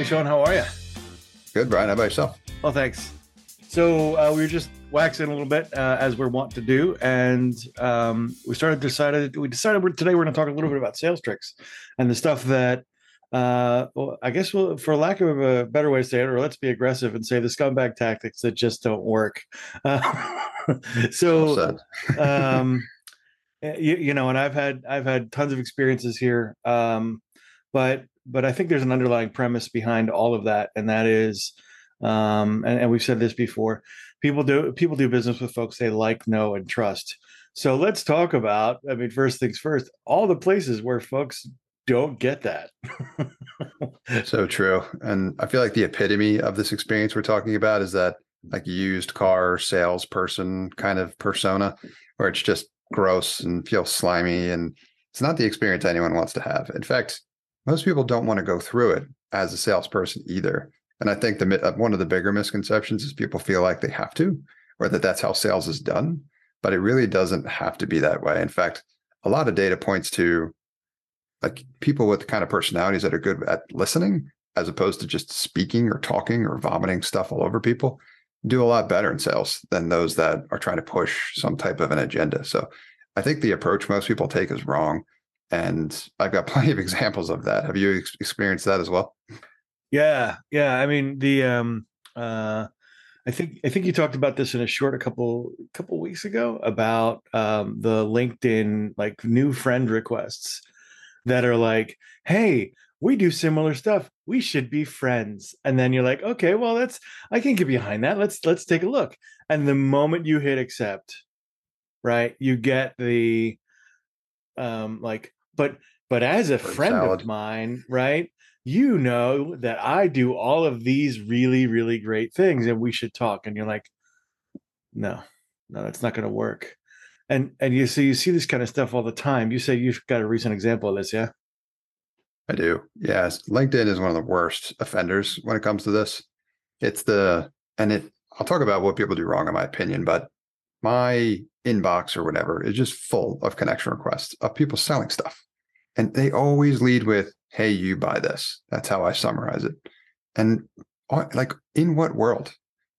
Hey, Sean, how are you? Good, Brian. How about yourself? Well, thanks. So uh, we were just waxing a little bit uh, as we're wont to do, and um, we started decided we decided we're, today we're going to talk a little bit about sales tricks and the stuff that, uh, well, I guess we'll, for lack of a better way to say it, or let's be aggressive and say the scumbag tactics that just don't work. Uh, so, um, you, you, know, and I've had I've had tons of experiences here, um, but but I think there's an underlying premise behind all of that, and that is um, and, and we've said this before people do people do business with folks they like know and trust. So let's talk about i mean first things first all the places where folks don't get that. So true and i feel like the epitome of this experience we're talking about is that like used car salesperson kind of persona where it's just gross and feels slimy and it's not the experience anyone wants to have. In fact most people don't want to go through it as a salesperson either and I think the uh, one of the bigger misconceptions is people feel like they have to, or that that's how sales is done. But it really doesn't have to be that way. In fact, a lot of data points to like people with the kind of personalities that are good at listening, as opposed to just speaking or talking or vomiting stuff all over people, do a lot better in sales than those that are trying to push some type of an agenda. So I think the approach most people take is wrong. And I've got plenty of examples of that. Have you ex- experienced that as well? Yeah, yeah. I mean, the um, uh, I think I think you talked about this in a short a couple couple weeks ago about um, the LinkedIn like new friend requests that are like, "Hey, we do similar stuff. We should be friends." And then you're like, "Okay, well, that's I can get behind that. Let's let's take a look." And the moment you hit accept, right, you get the um like, but but as a friend of mine, right? you know that I do all of these really, really great things and we should talk. And you're like, no, no, that's not going to work. And, and you see, you see this kind of stuff all the time. You say you've got a recent example of this. Yeah. I do. Yes. LinkedIn is one of the worst offenders when it comes to this. It's the, and it, I'll talk about what people do wrong, in my opinion, but my inbox or whatever is just full of connection requests of people selling stuff. And they always lead with, hey, you buy this. That's how I summarize it. And like, in what world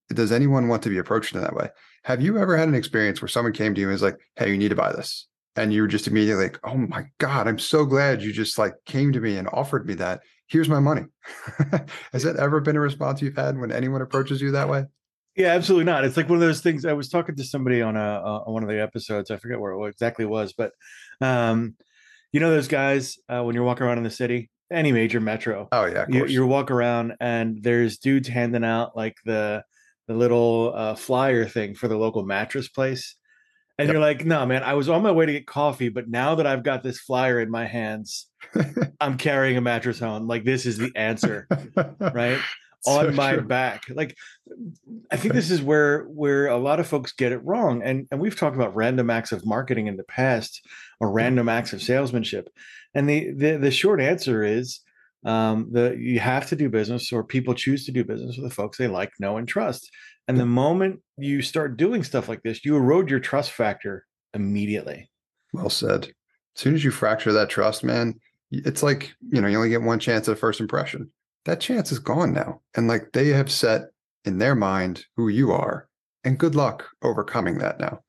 does anyone want to be approached in that way? Have you ever had an experience where someone came to you and was like, hey, you need to buy this? And you were just immediately like, oh my God, I'm so glad you just like came to me and offered me that. Here's my money. Has that ever been a response you've had when anyone approaches you that way? Yeah, absolutely not. It's like one of those things. I was talking to somebody on a uh, on one of the episodes. I forget where it exactly was, but um, you know those guys uh, when you're walking around in the city, any major metro. Oh yeah, you, you walk around and there's dudes handing out like the the little uh, flyer thing for the local mattress place. And yep. you're like, no, man, I was on my way to get coffee, but now that I've got this flyer in my hands, I'm carrying a mattress home. Like, this is the answer, right? so on my true. back. Like, I think this is where where a lot of folks get it wrong. And and we've talked about random acts of marketing in the past, or mm-hmm. random acts of salesmanship. And the the, the short answer is um, the you have to do business, or people choose to do business with the folks they like, know, and trust. And the moment you start doing stuff like this, you erode your trust factor immediately. Well said. As soon as you fracture that trust, man, it's like you know you only get one chance at first impression. That chance is gone now, and like they have set in their mind who you are, and good luck overcoming that now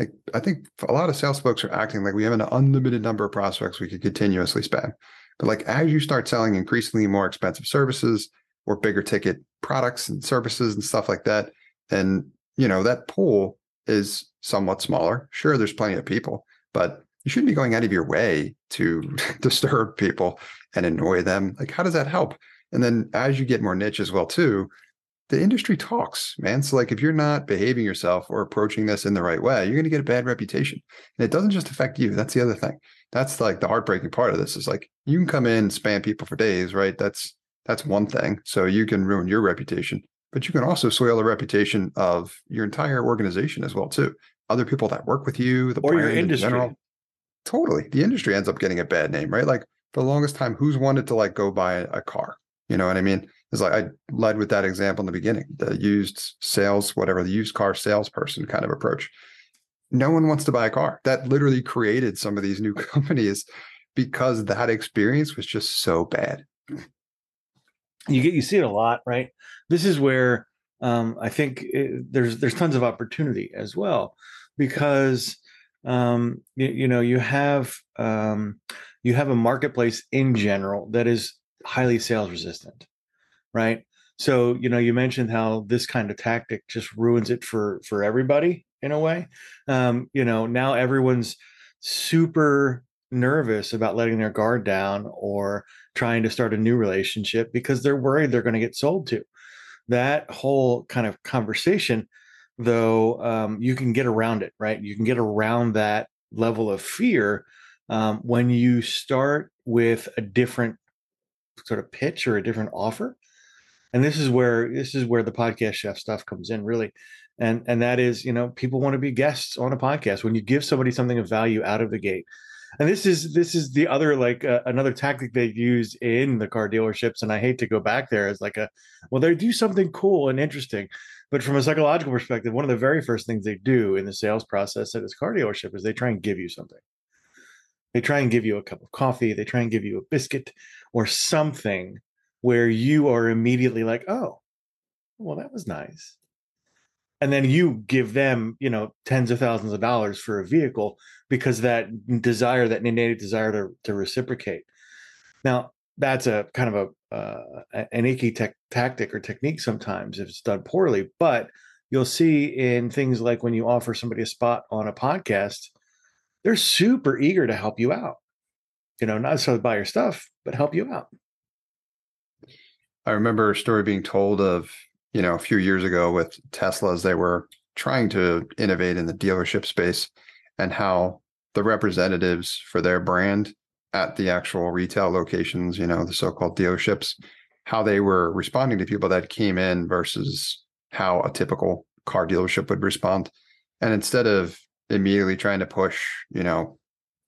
like I think a lot of sales folks are acting like we have an unlimited number of prospects we could continuously spam. But like as you start selling increasingly more expensive services or bigger ticket products and services and stuff like that, then you know that pool is somewhat smaller. Sure, there's plenty of people, but you shouldn't be going out of your way to disturb people and annoy them. Like, how does that help? And then as you get more niche as well, too, the industry talks, man. So like if you're not behaving yourself or approaching this in the right way, you're going to get a bad reputation. And it doesn't just affect you. That's the other thing. That's like the heartbreaking part of this is like you can come in and spam people for days, right? That's that's one thing. So you can ruin your reputation, but you can also soil the reputation of your entire organization as well too. Other people that work with you, the or your industry. In general, totally. The industry ends up getting a bad name, right? Like for the longest time, who's wanted to like go buy a car? You know what I mean? It's like I led with that example in the beginning, the used sales, whatever the used car salesperson kind of approach. No one wants to buy a car. That literally created some of these new companies because that experience was just so bad. you get you see it a lot, right? This is where um, I think it, there's there's tons of opportunity as well because um, you, you know you have um, you have a marketplace in general that is highly sales resistant, right? So you know you mentioned how this kind of tactic just ruins it for for everybody in a way. Um, you know now everyone's super nervous about letting their guard down or trying to start a new relationship because they're worried they're going to get sold to. That whole kind of conversation, though, um, you can get around it, right? You can get around that level of fear um, when you start with a different sort of pitch or a different offer. And this is where this is where the podcast chef stuff comes in, really. And and that is you know people want to be guests on a podcast. When you give somebody something of value out of the gate. And this is this is the other like uh, another tactic they use in the car dealerships. And i hate to go back there as like a well they do something cool and interesting. But from a psychological perspective one of the very first things they do in the sales process at this car dealership is they try and give you something they try and give you a cup of coffee they try and give you a biscuit or something where you are immediately like oh well that was nice. And then you give them you know tens of thousands of dollars for a vehicle because that desire that innate desire to, to reciprocate. Now that's a kind of a uh, an icky tech, tactic or technique sometimes if it's done poorly but you'll see in things like when you offer somebody a spot on a podcast they're super eager to help you out you know not necessarily buy your stuff but help you out i remember a story being told of you know, a few years ago with Teslas, they were trying to innovate in the dealership space and how the representatives for their brand at the actual retail locations, you know, the so-called dealerships, how they were responding to people that came in versus how a typical car dealership would respond. And instead of immediately trying to push, you know,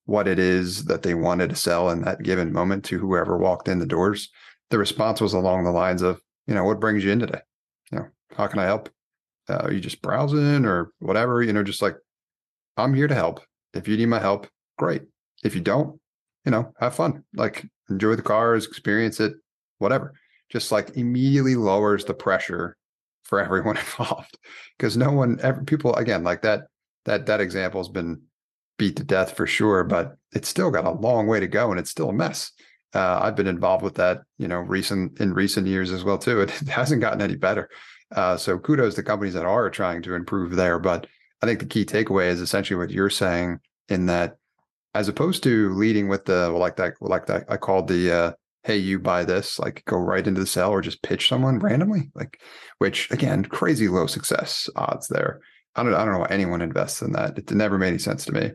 what it is that they wanted to sell in that given moment to whoever walked in the doors, the response was along the lines of, you know, what brings you in today? you know, how can I help? Uh, are you just browsing or whatever? You know, just like I'm here to help. If you need my help, great. If you don't, you know, have fun. Like enjoy the cars, experience it, whatever. Just like immediately lowers the pressure for everyone involved because no one ever people again like that that that example has been beat to death for sure but it's still got a long way to go and it's still a mess uh, I've been involved with that, you know, recent in recent years as well too. It hasn't gotten any better. Uh, so kudos to companies that are trying to improve there. But I think the key takeaway is essentially what you're saying in that, as opposed to leading with the like that, like that, I called the uh, "Hey, you buy this," like go right into the sell or just pitch someone randomly, like which again, crazy low success odds there. I don't, I don't know why anyone invests in that. It never made any sense to me.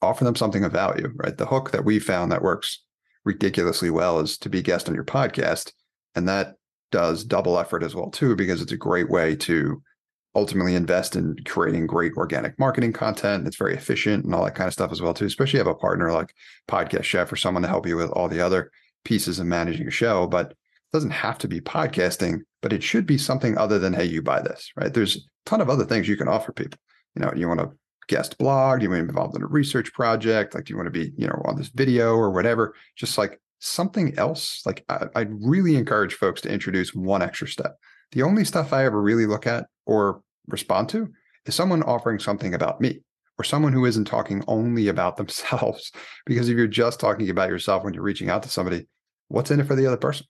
Offer them something of value, right? The hook that we found that works ridiculously well is to be guest on your podcast. And that does double effort as well, too, because it's a great way to ultimately invest in creating great organic marketing content. It's very efficient and all that kind of stuff as well, too, especially if you have a partner like Podcast Chef or someone to help you with all the other pieces of managing a show. But doesn't have to be podcasting, but it should be something other than, hey, you buy this, right? There's a ton of other things you can offer people. You know, you want to guest blog? Do you want to be involved in a research project? Like, do you want to be, you know, on this video or whatever? Just like something else. Like, I, I'd really encourage folks to introduce one extra step. The only stuff I ever really look at or respond to is someone offering something about me or someone who isn't talking only about themselves. Because if you're just talking about yourself when you're reaching out to somebody, what's in it for the other person?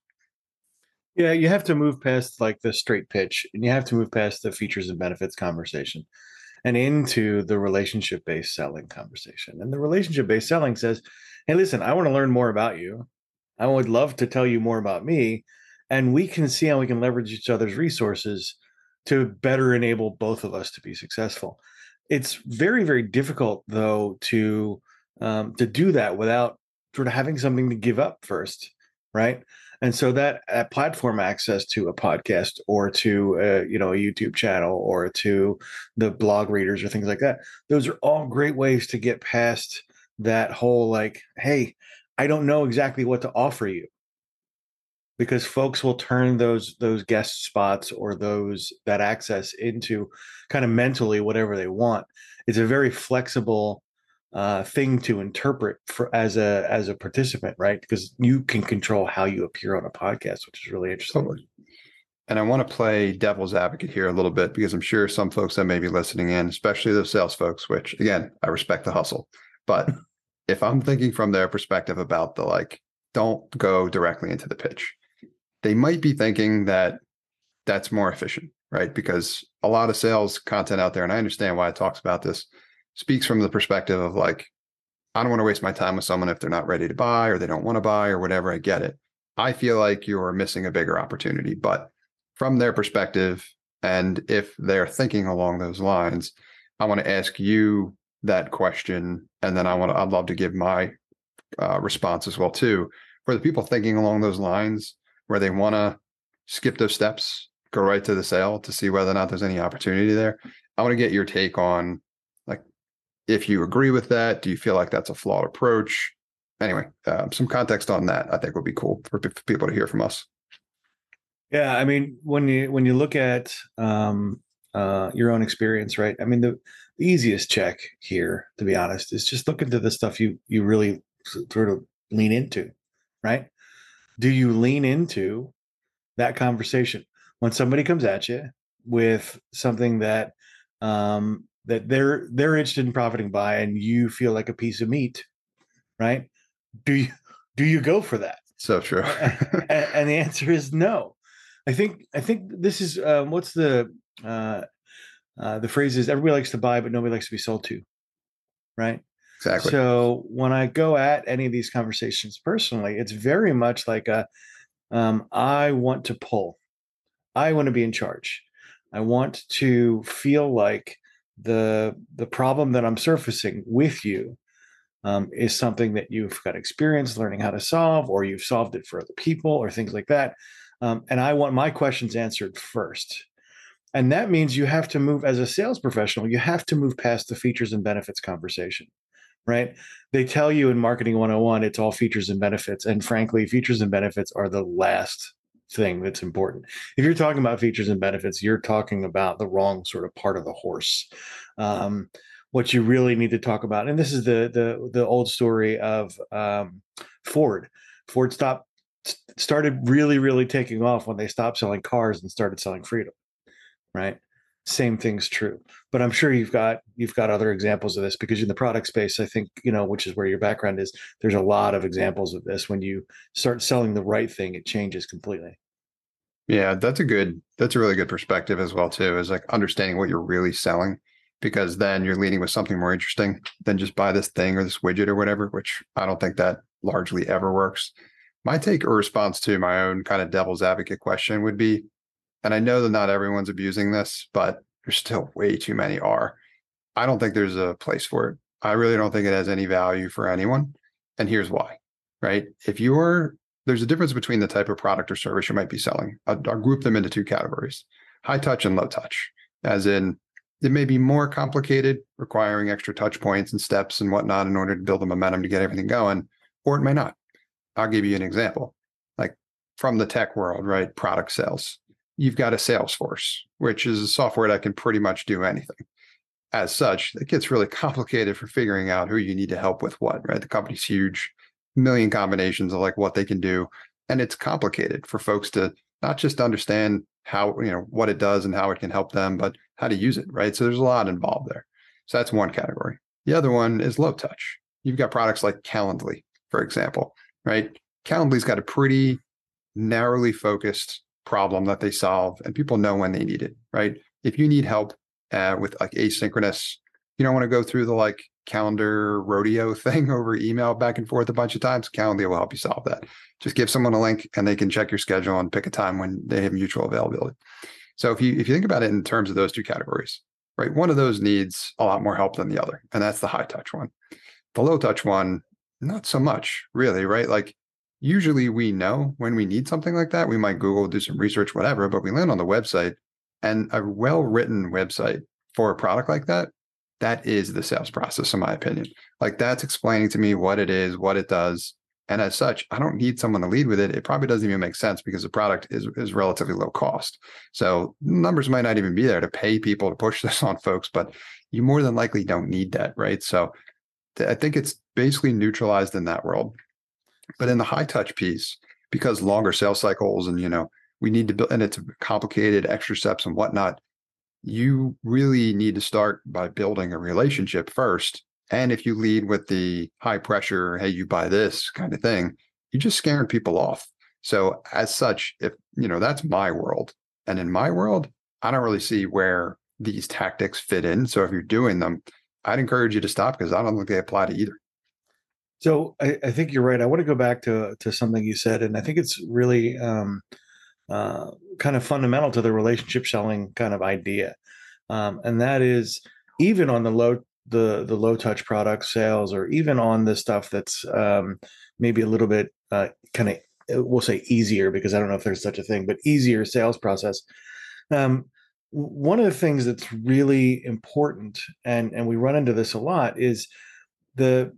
Yeah, you have to move past like the straight pitch and you have to move past the features and benefits conversation and into the relationship based selling conversation. And the relationship based selling says, Hey, listen, I want to learn more about you. I would love to tell you more about me. And we can see how we can leverage each other's resources to better enable both of us to be successful. It's very, very difficult, though, to um, to do that without sort of having something to give up first, right? And so that, platform access to a podcast or to a, you know a youtube channel or to the blog readers or things like that those are all great ways to get past that whole like hey i don't know exactly what to offer you. Because folks will turn those those guest spots or those that access into kind of mentally whatever they want. It's a very flexible uh, thing to interpret for as a as a participant, right? Because you can control how you appear on a podcast, which is really interesting. Totally. And I want to play devil's advocate here a little bit because I'm sure some folks that may be listening in, especially the sales folks, which again, I respect the hustle. But if I'm thinking from their perspective about the like, don't go directly into the pitch, they might be thinking that that's more efficient, right? Because a lot of sales content out there, and I understand why it talks about this, speaks from the perspective of like, I don't want to waste my time with someone if they're not ready to buy or they don't want to buy or whatever. I get it. I feel like you're missing a bigger opportunity. But from their perspective, and if they're thinking along those lines, I want to ask you that question, and then I want to, I'd love to give my uh, response as well too. For the people thinking along those lines, where they want to skip those steps, go right to the sale to see whether or not there's any opportunity there. I want to get your take on if you agree with that. Do you feel like that's a flawed approach? Anyway, um, some context on that I think would be cool for, for people to hear from us. Yeah, I mean, when you when you look at um, uh, your own experience, right? I mean, the, the easiest check here, to be honest, is just look into the stuff you you really sort of lean into, right? Do you lean into that conversation when somebody comes at you with something that um, that they're they're interested in profiting by, and you feel like a piece of meat, right? Do you do you go for that? So true. and, and the answer is no. I think I think this is um, what's the uh, uh, the phrase is everybody likes to buy, but nobody likes to be sold to, right? Exactly. So when I go at any of these conversations personally, it's very much like a um, I want to pull, I want to be in charge, I want to feel like the the problem that I'm surfacing with you um, is something that you've got experience learning how to solve, or you've solved it for other people, or things like that. Um, and I want my questions answered first. And that means you have to move as a sales professional, you have to move past the features and benefits conversation, right? They tell you in Marketing 101, it's all features and benefits. And frankly, features and benefits are the last thing that's important. If you're talking about features and benefits, you're talking about the wrong sort of part of the horse. Um, what you really need to talk about, and this is the the the old story of um, Ford. Ford stopped started really, really taking off when they stopped selling cars and started selling freedom. Right. Same thing's true. But I'm sure you've got you've got other examples of this because in the product space, I think, you know, which is where your background is, there's a lot of examples of this. When you start selling the right thing, it changes completely. Yeah, that's a good that's a really good perspective as well, too, is like understanding what you're really selling because then you're leading with something more interesting than just buy this thing or this widget or whatever, which I don't think that largely ever works. My take or response to my own kind of devil's advocate question would be, and I know that not everyone's abusing this, but there's still way too many are. I don't think there's a place for it. I really don't think it has any value for anyone. And here's why, right? If you're, there's a difference between the type of product or service you might be selling. I'll, I'll group them into two categories high touch and low touch, as in, it may be more complicated, requiring extra touch points and steps and whatnot in order to build the momentum to get everything going, or it may not. I'll give you an example. Like from the tech world, right? Product sales. You've got a Salesforce, which is a software that can pretty much do anything. As such, it gets really complicated for figuring out who you need to help with what, right? The company's huge, million combinations of like what they can do. And it's complicated for folks to not just understand how, you know, what it does and how it can help them, but how to use it, right? So there's a lot involved there. So that's one category. The other one is low touch. You've got products like Calendly, for example, right? Calendly's got a pretty narrowly focused problem that they solve, and people know when they need it, right? If you need help uh, with like asynchronous, you don't want to go through the like calendar rodeo thing over email back and forth a bunch of times. Calendly will help you solve that. Just give someone a link and they can check your schedule and pick a time when they have mutual availability. So if you if you think about it in terms of those two categories, right? One of those needs a lot more help than the other, and that's the high touch one. The low touch one not so much, really, right? Like usually we know when we need something like that. We might Google, do some research, whatever, but we land on the website and a well-written website for a product like that, that is the sales process, in my opinion. Like that's explaining to me what it is, what it does. And as such, I don't need someone to lead with it. It probably doesn't even make sense because the product is, is relatively low cost. So numbers might not even be there to pay people to push this on folks, but you more than likely don't need that, right? So I think it's basically neutralized in that world. But in the high touch piece, because longer sales cycles and you know we need to build and it's complicated extra steps and whatnot you really need to start by building a relationship first and if you lead with the high pressure hey you buy this kind of thing you're just scaring people off so as such if you know that's my world and in my world i don't really see where these tactics fit in so if you're doing them i'd encourage you to stop because i don't think they apply to either so I, I, think you're right. I want to go back to to something you said, and I think it's really um, uh, kind of fundamental to the relationship selling kind of idea, um, and that is even on the low the the low touch product sales, or even on the stuff that's um, maybe a little bit uh, kind of we'll say easier because I don't know if there's such a thing, but easier sales process. Um, one of the things that's really important, and and we run into this a lot, is the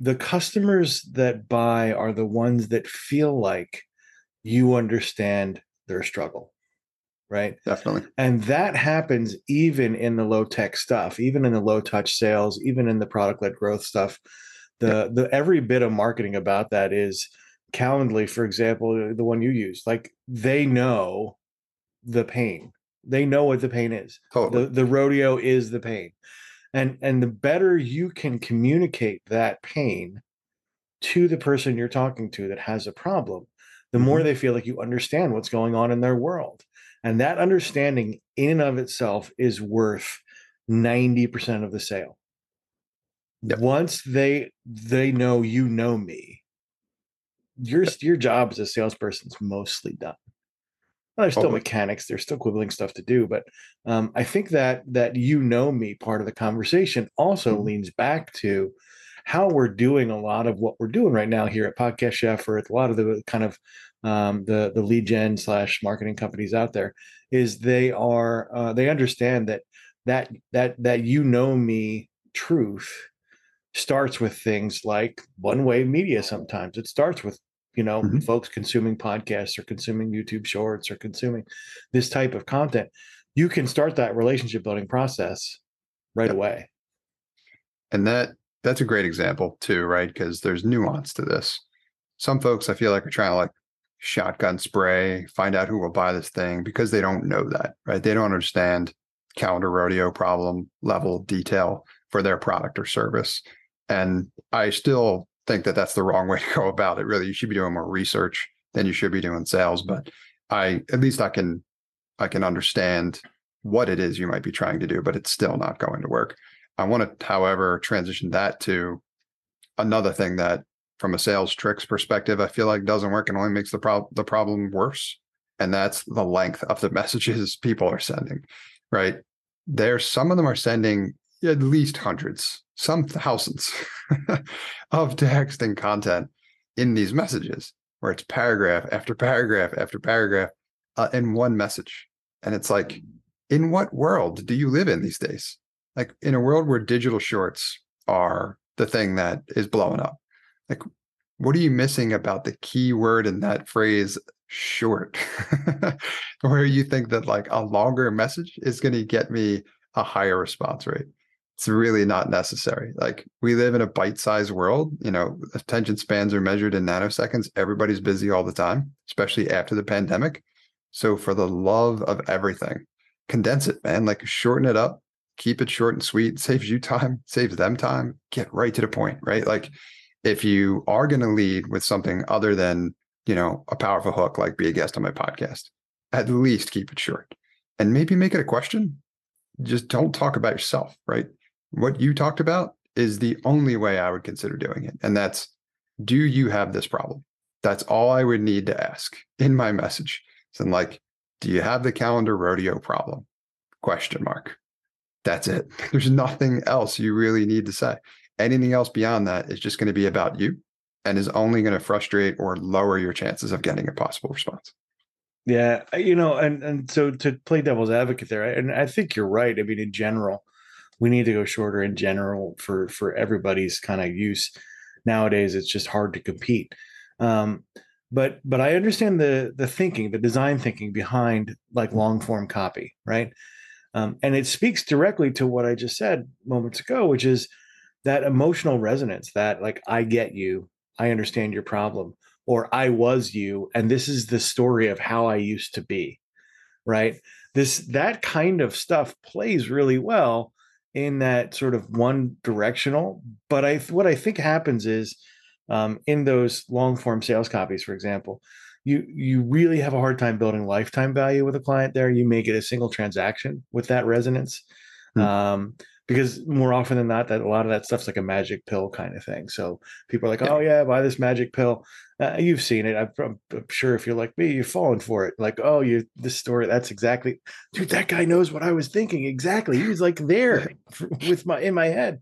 the customers that buy are the ones that feel like you understand their struggle right? Definitely. And that happens even in the low tech stuff even in the low touch sales even in the product led growth stuff. The the every bit of marketing about that is calendly for example uh, the one you use like they know the pain. They know what the pain is. Totally. the, the rodeo is the pain. And and the better you can communicate that pain to the person you're talking to that has a problem the more mm-hmm. they feel like you understand what's going on in their world and that understanding in and of itself is worth 90% of the sale yep. once they they know you know me your your job as a salesperson is mostly done there's still mechanics. There's still quibbling stuff to do, but um, I think that that you know me part of the conversation also mm-hmm. leans back to how we're doing a lot of what we're doing right now here at Podcast Chef or at a lot of the kind of um, the the lead gen slash marketing companies out there is they are uh, they understand that that that that you know me truth starts with things like one way media sometimes. It starts with you know mm-hmm. folks consuming podcasts or consuming youtube shorts or consuming this type of content. You can start that relationship building process right yep. away. And that that's a great example too right? Because there's nuance to this. Some folks i feel like are trying to like shotgun spray find out who will buy this thing because they don't know that right they don't understand calendar rodeo problem level detail for their product or service and i still think that that's the wrong way to go about it. Really, you should be doing more research than you should be doing sales. But I, at least I can, I can understand what it is you might be trying to do, but it's still not going to work. I want to, however, transition that to another thing that, from a sales tricks perspective, I feel like it doesn't work and only makes the problem the problem worse. And that's the length of the messages people are sending. Right? There, some of them are sending at least hundreds, some thousands of text and content in these messages where it's paragraph after paragraph after paragraph uh, in one message. And it's like, in what world do you live in these days? Like in a world where digital shorts are the thing that is blowing up. Like, what are you missing about the key word in that phrase short? where you think that like a longer message is going to get me a higher response rate it's really not necessary. Like we live in a bite-sized world, you know, attention spans are measured in nanoseconds. Everybody's busy all the time, especially after the pandemic. So for the love of everything, condense it, man. Like shorten it up, keep it short and sweet, saves you time, saves them time, get right to the point, right? Like if you are going to lead with something other than, you know, a powerful hook like be a guest on my podcast, at least keep it short. And maybe make it a question. Just don't talk about yourself, right? what you talked about is the only way I would consider doing it. And that's do you have this problem? That's all I would need to ask in my message. So I'm like, do you have the calendar rodeo problem? Question mark. That's it. There's nothing else you really need to say. Anything else beyond that is just going to be about you and is only going to frustrate or lower your chances of getting a possible response. Yeah, you know, and and so to play devil's advocate there, and I think you're right. I mean, in general, we need to go shorter in general for for everybody's kind of use nowadays it's just hard to compete um, but but i understand the the thinking the design thinking behind like long form copy right um, and it speaks directly to what i just said moments ago which is that emotional resonance that like I get you, I understand your problem, or I was you, and this is the story of how I used to be, right? This that kind of stuff plays really well in that sort of one directional. But I what I think happens is um, in those long form sales copies, for example, you you really have a hard time building lifetime value with a client there. You may get a single transaction with that resonance. Hmm. Um, because more often than not, that a lot of that stuff's like a magic pill kind of thing. So people are like, "Oh yeah, buy this magic pill." Uh, you've seen it. I'm, I'm, sure if you're like me, you're falling for it. Like, oh, you this story. That's exactly, dude. That guy knows what I was thinking exactly. He was like there with my in my head.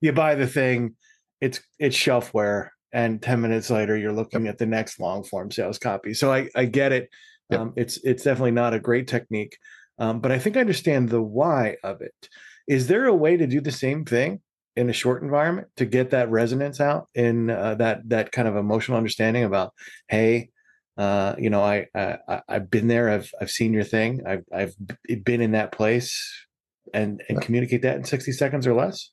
You buy the thing, it's it's shelfware, and ten minutes later, you're looking at the next long form sales copy. So I I get it. Yep. Um, it's it's definitely not a great technique, um, but I think I understand the why of it. Is there a way to do the same thing in a short environment to get that resonance out in uh, that that kind of emotional understanding about, hey, uh, you know, I, I I've been there. I've I've seen your thing. I've I've been in that place, and and communicate that in sixty seconds or less.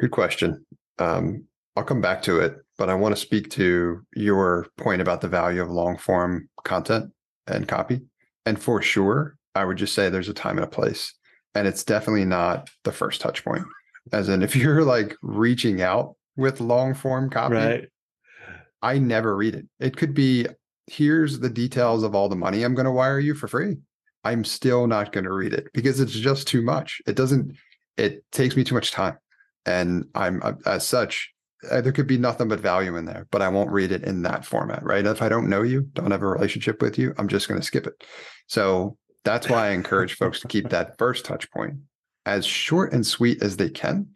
Good question. Um, I'll come back to it, but I want to speak to your point about the value of long form content and copy. And for sure, I would just say there's a time and a place and it's definitely not the first touch point. As in, if you're like reaching out with long form copy, right. I never read it. It could be here's the details of all the money I'm going to wire you for free. I'm still not going to read it because it's just too much. It doesn't, it takes me too much time. And I'm, uh, as such, uh, there could be nothing but value in there, but I won't read it in that format, right? If I don't know you, don't have a relationship with you, I'm just going to skip it. So that's why I encourage folks to keep that first touch point as short and sweet as they can.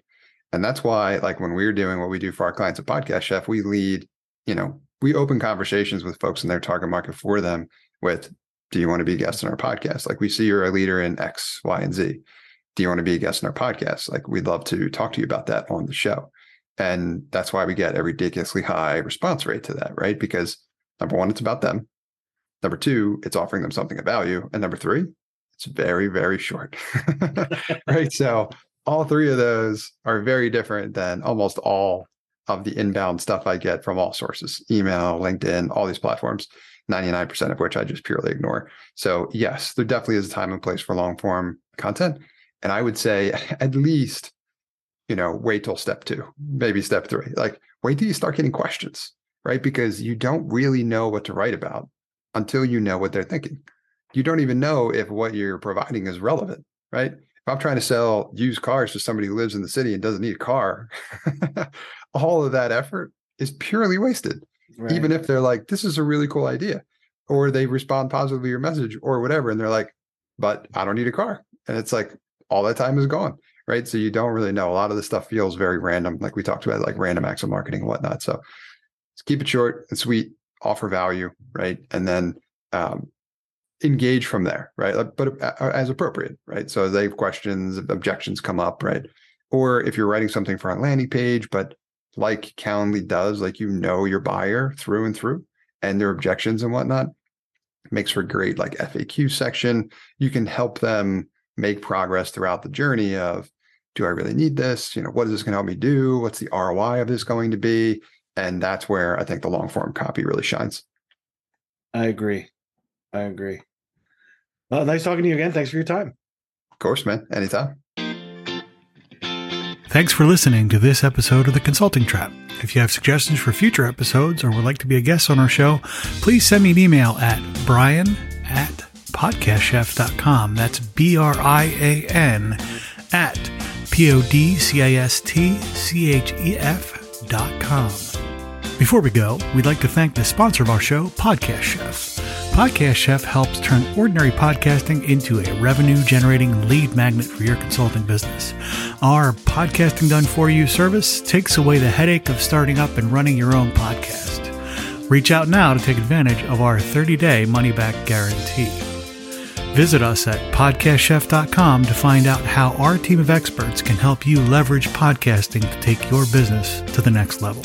And that's why, like when we're doing what we do for our clients at Podcast Chef, we lead, you know, we open conversations with folks in their target market for them with, do you want to be a guest in our podcast? Like we see you're a leader in X, Y, and Z. Do you want to be a guest on our podcast? Like we'd love to talk to you about that on the show. And that's why we get a ridiculously high response rate to that, right? Because number one, it's about them. Number two, it's offering them something of value. And number three, it's very, very short. right. So all three of those are very different than almost all of the inbound stuff I get from all sources email, LinkedIn, all these platforms, 99% of which I just purely ignore. So, yes, there definitely is a time and place for long form content. And I would say at least, you know, wait till step two, maybe step three. Like, wait till you start getting questions, right? Because you don't really know what to write about until you know what they're thinking. You don't even know if what you're providing is relevant, right? If I'm trying to sell used cars to somebody who lives in the city and doesn't need a car, all of that effort is purely wasted. Right. Even if they're like, this is a really cool idea, or they respond positively to your message or whatever, and they're like, but I don't need a car. And it's like all that time is gone. Right. So you don't really know. A lot of this stuff feels very random, like we talked about, like random acts of marketing and whatnot. So keep it short and sweet offer value, right? And then um, engage from there, right? But uh, as appropriate, right? So as they have questions, objections come up, right? Or if you're writing something for a landing page, but like Calendly does, like you know your buyer through and through and their objections and whatnot, makes for great like FAQ section. You can help them make progress throughout the journey of do I really need this? You know, what is this going to help me do? What's the ROI of this going to be? And that's where I think the long form copy really shines. I agree. I agree. Well, nice talking to you again. Thanks for your time. Of course, man. Anytime. Thanks for listening to this episode of The Consulting Trap. If you have suggestions for future episodes or would like to be a guest on our show, please send me an email at brian at podcastchef.com. That's B R I A N at P O D C I S T C H E F dot com. Before we go, we'd like to thank the sponsor of our show, Podcast Chef. Podcast Chef helps turn ordinary podcasting into a revenue generating lead magnet for your consulting business. Our podcasting done for you service takes away the headache of starting up and running your own podcast. Reach out now to take advantage of our 30 day money back guarantee. Visit us at podcastchef.com to find out how our team of experts can help you leverage podcasting to take your business to the next level.